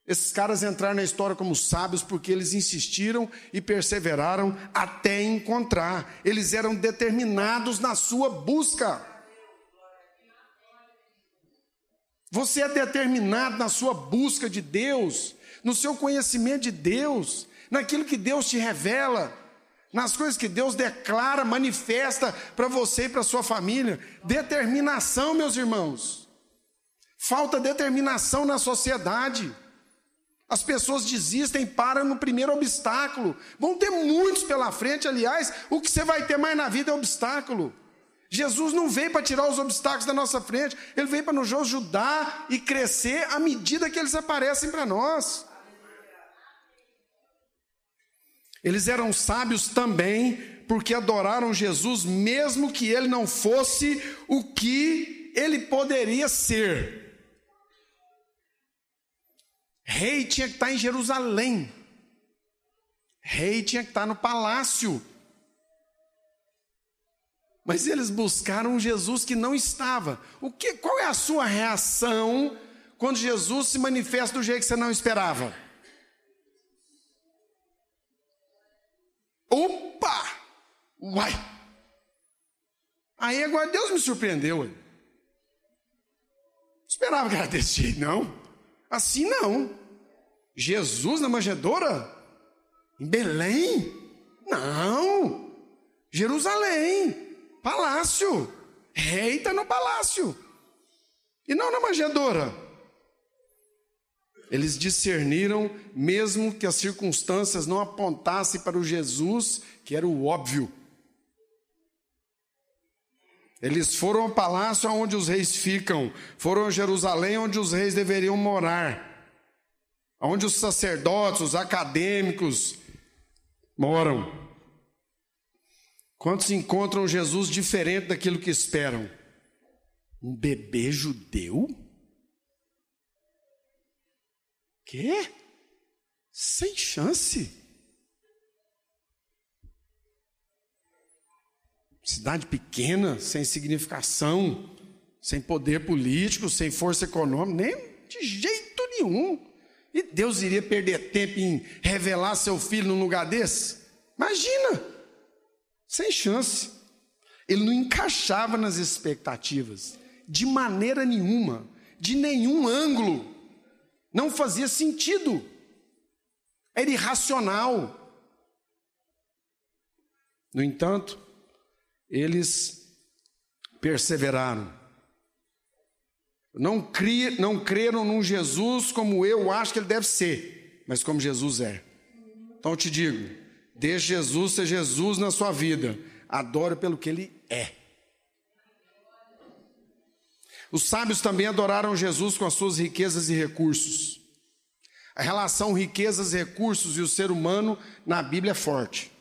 Esses caras entraram na história como sábios porque eles insistiram e perseveraram até encontrar. Eles eram determinados na sua busca. Você é determinado na sua busca de Deus, no seu conhecimento de Deus, naquilo que Deus te revela, nas coisas que Deus declara, manifesta para você e para sua família. Determinação, meus irmãos. Falta determinação na sociedade. As pessoas desistem, param no primeiro obstáculo. Vão ter muitos pela frente, aliás, o que você vai ter mais na vida é obstáculo. Jesus não veio para tirar os obstáculos da nossa frente, ele veio para nos ajudar e crescer à medida que eles aparecem para nós. Eles eram sábios também, porque adoraram Jesus, mesmo que ele não fosse o que ele poderia ser. Rei tinha que estar em Jerusalém. Rei tinha que estar no palácio. Mas eles buscaram Jesus que não estava. O que, qual é a sua reação quando Jesus se manifesta do jeito que você não esperava? Opa! Uai! Aí agora Deus me surpreendeu. Não esperava que era desse jeito, não. Assim não. Jesus na manjedoura? Em Belém? Não. Jerusalém, palácio. Rei está no palácio. E não na manjedoura. Eles discerniram, mesmo que as circunstâncias não apontassem para o Jesus, que era o óbvio. Eles foram ao palácio onde os reis ficam, foram a Jerusalém onde os reis deveriam morar, onde os sacerdotes, os acadêmicos moram. Quantos encontram Jesus diferente daquilo que esperam? Um bebê judeu? Quê? Sem chance. Cidade pequena, sem significação, sem poder político, sem força econômica, nem de jeito nenhum. E Deus iria perder tempo em revelar seu filho num lugar desse? Imagina! Sem chance. Ele não encaixava nas expectativas, de maneira nenhuma, de nenhum ângulo. Não fazia sentido. Era irracional. No entanto, eles perseveraram. Não, cri, não creram num Jesus como eu acho que ele deve ser, mas como Jesus é. Então eu te digo: deixe Jesus ser Jesus na sua vida, adore pelo que ele é. Os sábios também adoraram Jesus com as suas riquezas e recursos. A relação riquezas, recursos e o ser humano na Bíblia é forte.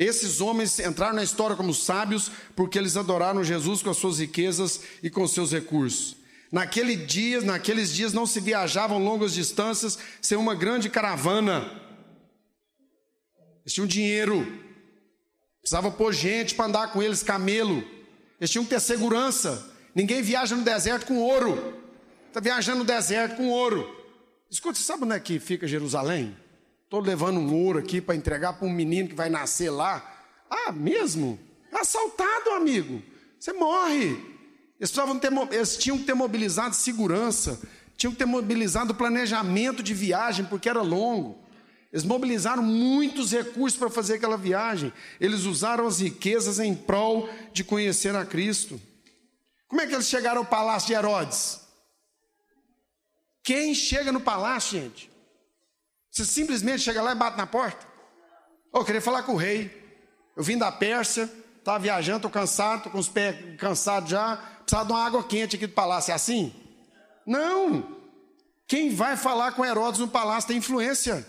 Esses homens entraram na história como sábios porque eles adoraram Jesus com as suas riquezas e com os seus recursos. Naquele dia, naqueles dias não se viajavam longas distâncias sem uma grande caravana. Eles tinham dinheiro, precisava pôr gente para andar com eles, camelo. Eles tinham que ter segurança. Ninguém viaja no deserto com ouro. Está viajando no deserto com ouro. Escuta, sabe onde é que fica Jerusalém? Estou levando um ouro aqui para entregar para um menino que vai nascer lá. Ah, mesmo? É assaltado, amigo. Você morre. Eles, ter, eles tinham que ter mobilizado segurança, tinham que ter mobilizado planejamento de viagem, porque era longo. Eles mobilizaram muitos recursos para fazer aquela viagem. Eles usaram as riquezas em prol de conhecer a Cristo. Como é que eles chegaram ao palácio de Herodes? Quem chega no palácio, gente? Você simplesmente chega lá e bate na porta. Eu queria falar com o rei. Eu vim da Pérsia, estava viajando, estou cansado, estou com os pés cansados já. Precisava de uma água quente aqui do palácio. É assim? Não. Quem vai falar com Herodes no palácio tem influência.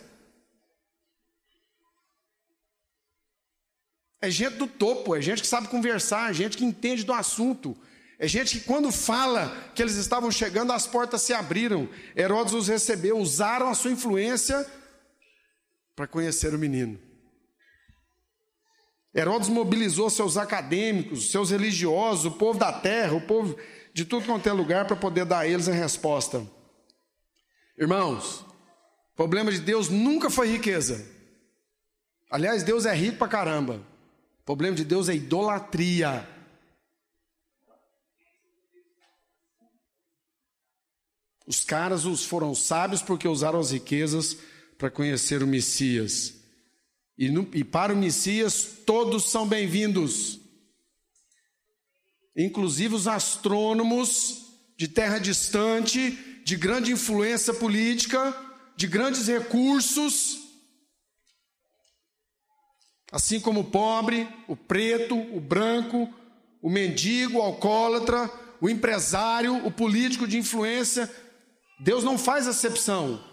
É gente do topo, é gente que sabe conversar, é gente que entende do assunto. É gente que, quando fala que eles estavam chegando, as portas se abriram. Herodes os recebeu, usaram a sua influência para conhecer o menino. Herodes mobilizou seus acadêmicos, seus religiosos, o povo da terra, o povo de tudo quanto é lugar para poder dar a eles a resposta. Irmãos, o problema de Deus nunca foi riqueza. Aliás, Deus é rico pra caramba. O problema de Deus é idolatria. Os caras os foram sábios porque usaram as riquezas para conhecer o Messias. E, no, e para o Messias, todos são bem-vindos. Inclusive os astrônomos de terra distante, de grande influência política, de grandes recursos. Assim como o pobre, o preto, o branco, o mendigo, o alcoólatra, o empresário, o político de influência, Deus não faz acepção.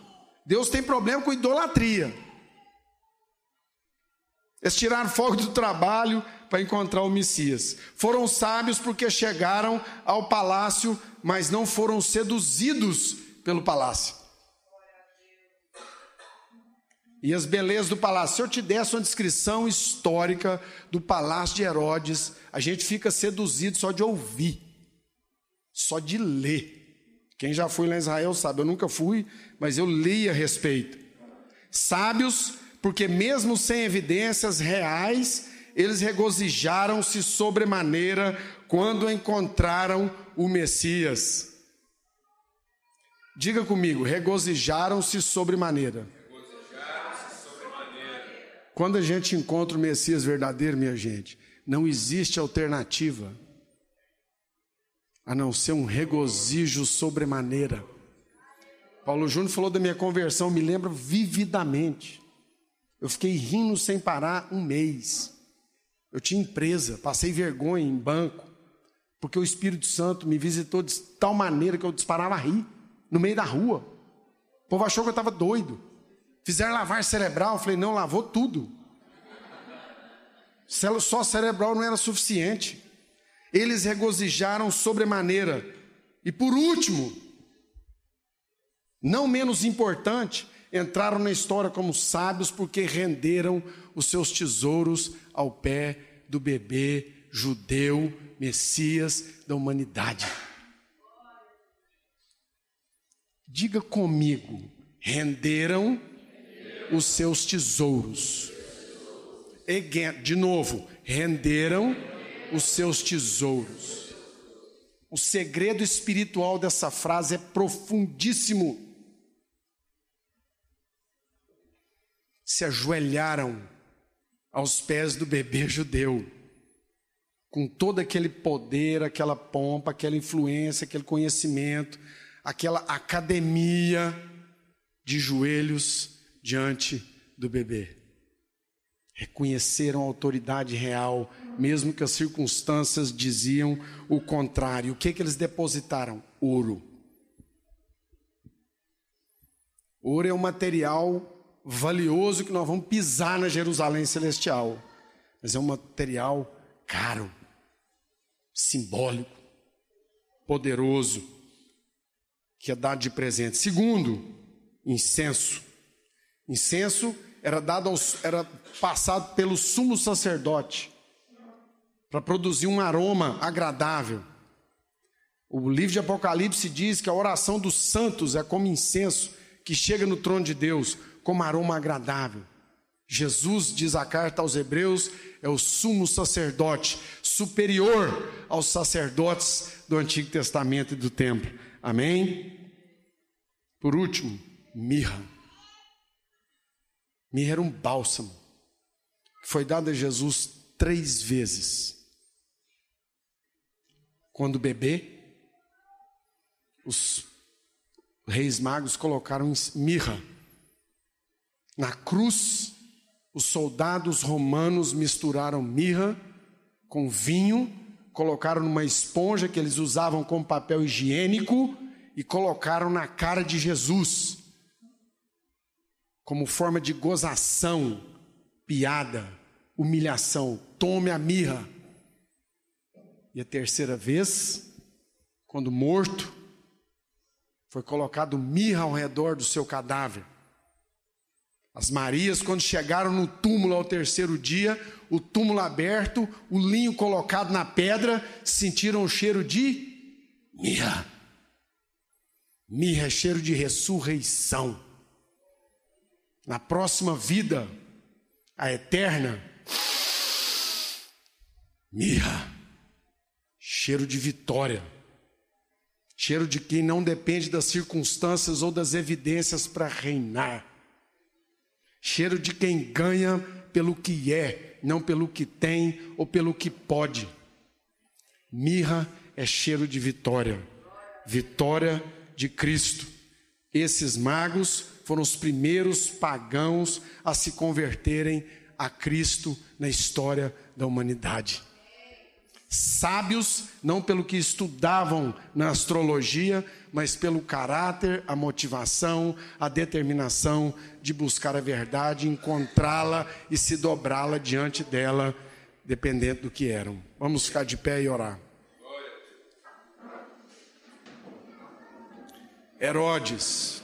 Deus tem problema com idolatria. Eles tiraram fogo do trabalho para encontrar o Messias. Foram sábios porque chegaram ao palácio, mas não foram seduzidos pelo palácio. E as belezas do palácio. Se eu te desse uma descrição histórica do palácio de Herodes, a gente fica seduzido só de ouvir, só de ler. Quem já foi lá em Israel sabe, eu nunca fui, mas eu li a respeito. Sábios, porque mesmo sem evidências reais, eles regozijaram-se sobremaneira quando encontraram o Messias. Diga comigo, regozijaram-se sobremaneira. Quando a gente encontra o Messias verdadeiro, minha gente, não existe alternativa a não ser um regozijo sobremaneira. Paulo Júnior falou da minha conversão, me lembra vividamente. Eu fiquei rindo sem parar um mês. Eu tinha empresa, passei vergonha em banco, porque o Espírito Santo me visitou de tal maneira que eu disparava a rir, no meio da rua. O povo achou que eu estava doido. Fizeram lavar cerebral, eu falei, não, lavou tudo. Só cerebral não era suficiente eles regozijaram sobremaneira. E por último, não menos importante, entraram na história como sábios porque renderam os seus tesouros ao pé do bebê judeu, Messias da humanidade. Diga comigo: renderam os seus tesouros. De novo, renderam os seus tesouros. O segredo espiritual dessa frase é profundíssimo. Se ajoelharam aos pés do bebê judeu, com todo aquele poder, aquela pompa, aquela influência, aquele conhecimento, aquela academia de joelhos diante do bebê. Reconheceram a autoridade real, mesmo que as circunstâncias diziam o contrário. O que, que eles depositaram? Ouro. Ouro é um material valioso que nós vamos pisar na Jerusalém celestial, mas é um material caro, simbólico, poderoso, que é dado de presente. Segundo, incenso. Incenso era dado aos, era passado pelo sumo sacerdote para produzir um aroma agradável. O livro de Apocalipse diz que a oração dos santos é como incenso que chega no trono de Deus, como aroma agradável. Jesus, diz a carta aos Hebreus, é o sumo sacerdote, superior aos sacerdotes do Antigo Testamento e do Templo. Amém? Por último, mirra. Mirra era um bálsamo que foi dado a Jesus três vezes. Quando bebê, os reis magos colocaram mirra. Na cruz, os soldados romanos misturaram mirra com vinho, colocaram numa esponja que eles usavam como papel higiênico e colocaram na cara de Jesus como forma de gozação, piada, humilhação. Tome a mirra. E a terceira vez, quando morto, foi colocado mirra ao redor do seu cadáver. As Marias, quando chegaram no túmulo ao terceiro dia, o túmulo aberto, o linho colocado na pedra, sentiram o cheiro de mirra. Mirra é cheiro de ressurreição na próxima vida, a eterna, mirra, cheiro de vitória, cheiro de quem não depende das circunstâncias ou das evidências para reinar, cheiro de quem ganha pelo que é, não pelo que tem ou pelo que pode. Mirra é cheiro de vitória, vitória de Cristo. Esses magos foram os primeiros pagãos a se converterem a Cristo na história da humanidade. Sábios, não pelo que estudavam na astrologia, mas pelo caráter, a motivação, a determinação de buscar a verdade, encontrá-la e se dobrá-la diante dela, dependendo do que eram. Vamos ficar de pé e orar. Herodes,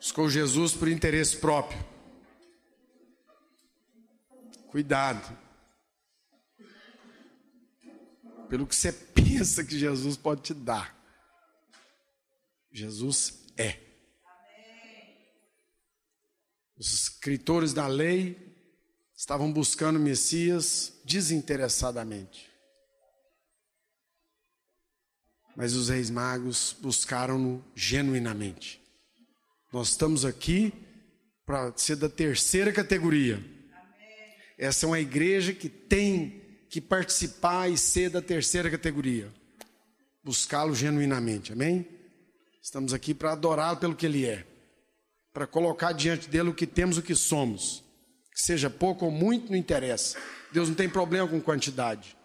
Buscou Jesus por interesse próprio. Cuidado. Pelo que você pensa que Jesus pode te dar. Jesus é. Os escritores da lei estavam buscando o Messias desinteressadamente. Mas os reis magos buscaram-no genuinamente. Nós estamos aqui para ser da terceira categoria. Essa é uma igreja que tem que participar e ser da terceira categoria. Buscá-lo genuinamente, amém? Estamos aqui para adorá-lo pelo que ele é, para colocar diante dele o que temos, o que somos. Que seja pouco ou muito, não interessa. Deus não tem problema com quantidade.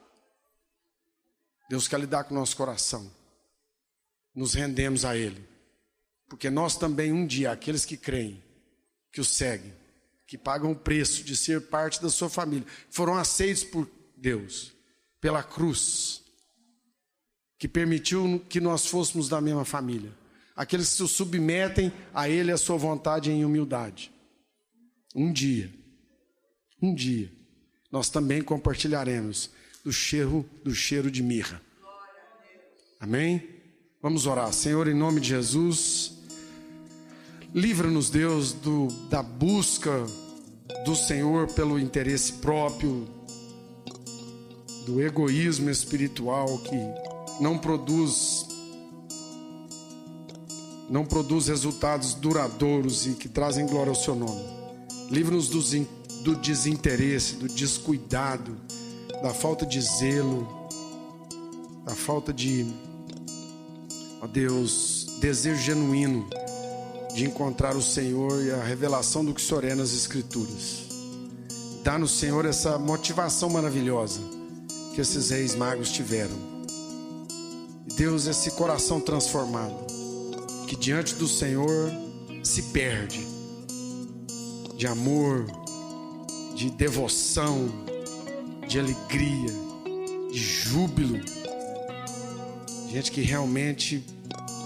Deus quer lidar com o nosso coração. Nos rendemos a Ele. Porque nós também, um dia, aqueles que creem, que o seguem, que pagam o preço de ser parte da sua família, foram aceitos por Deus, pela cruz, que permitiu que nós fôssemos da mesma família. Aqueles que se submetem a Ele a sua vontade em humildade. Um dia, um dia, nós também compartilharemos do cheiro, do cheiro de mirra. Amém? Vamos orar. Senhor, em nome de Jesus, livra-nos, Deus, do, da busca do Senhor pelo interesse próprio, do egoísmo espiritual que não produz não produz resultados duradouros e que trazem glória ao seu nome. Livra-nos do desinteresse, do descuidado, da falta de zelo, da falta de, ó Deus, desejo genuíno de encontrar o Senhor e a revelação do que o Senhor é nas Escrituras. Dá no Senhor essa motivação maravilhosa que esses reis magos tiveram. Deus, esse coração transformado, que diante do Senhor se perde de amor, de devoção, de alegria, de júbilo. Gente que realmente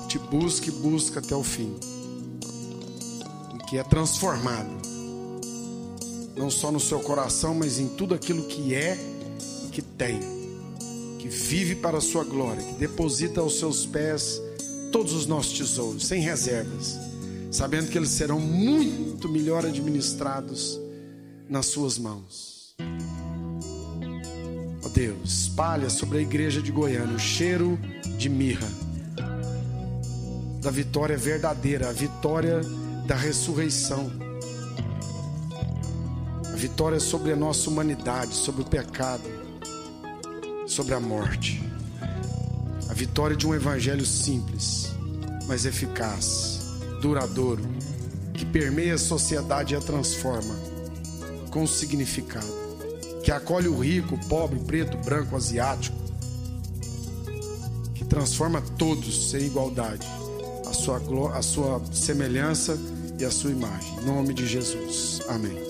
te busca e busca até o fim. E que é transformado. Não só no seu coração, mas em tudo aquilo que é que tem. Que vive para a sua glória, que deposita aos seus pés todos os nossos tesouros, sem reservas, sabendo que eles serão muito melhor administrados nas suas mãos. Ó oh Deus, espalha sobre a igreja de Goiânia o cheiro de mirra da vitória verdadeira, a vitória da ressurreição. A vitória sobre a nossa humanidade, sobre o pecado, sobre a morte. A vitória de um evangelho simples, mas eficaz, duradouro, que permeia a sociedade e a transforma com significado, que acolhe o rico, o pobre, preto, branco, asiático, que transforma todos em igualdade, a sua, a sua semelhança e a sua imagem. Em nome de Jesus. Amém.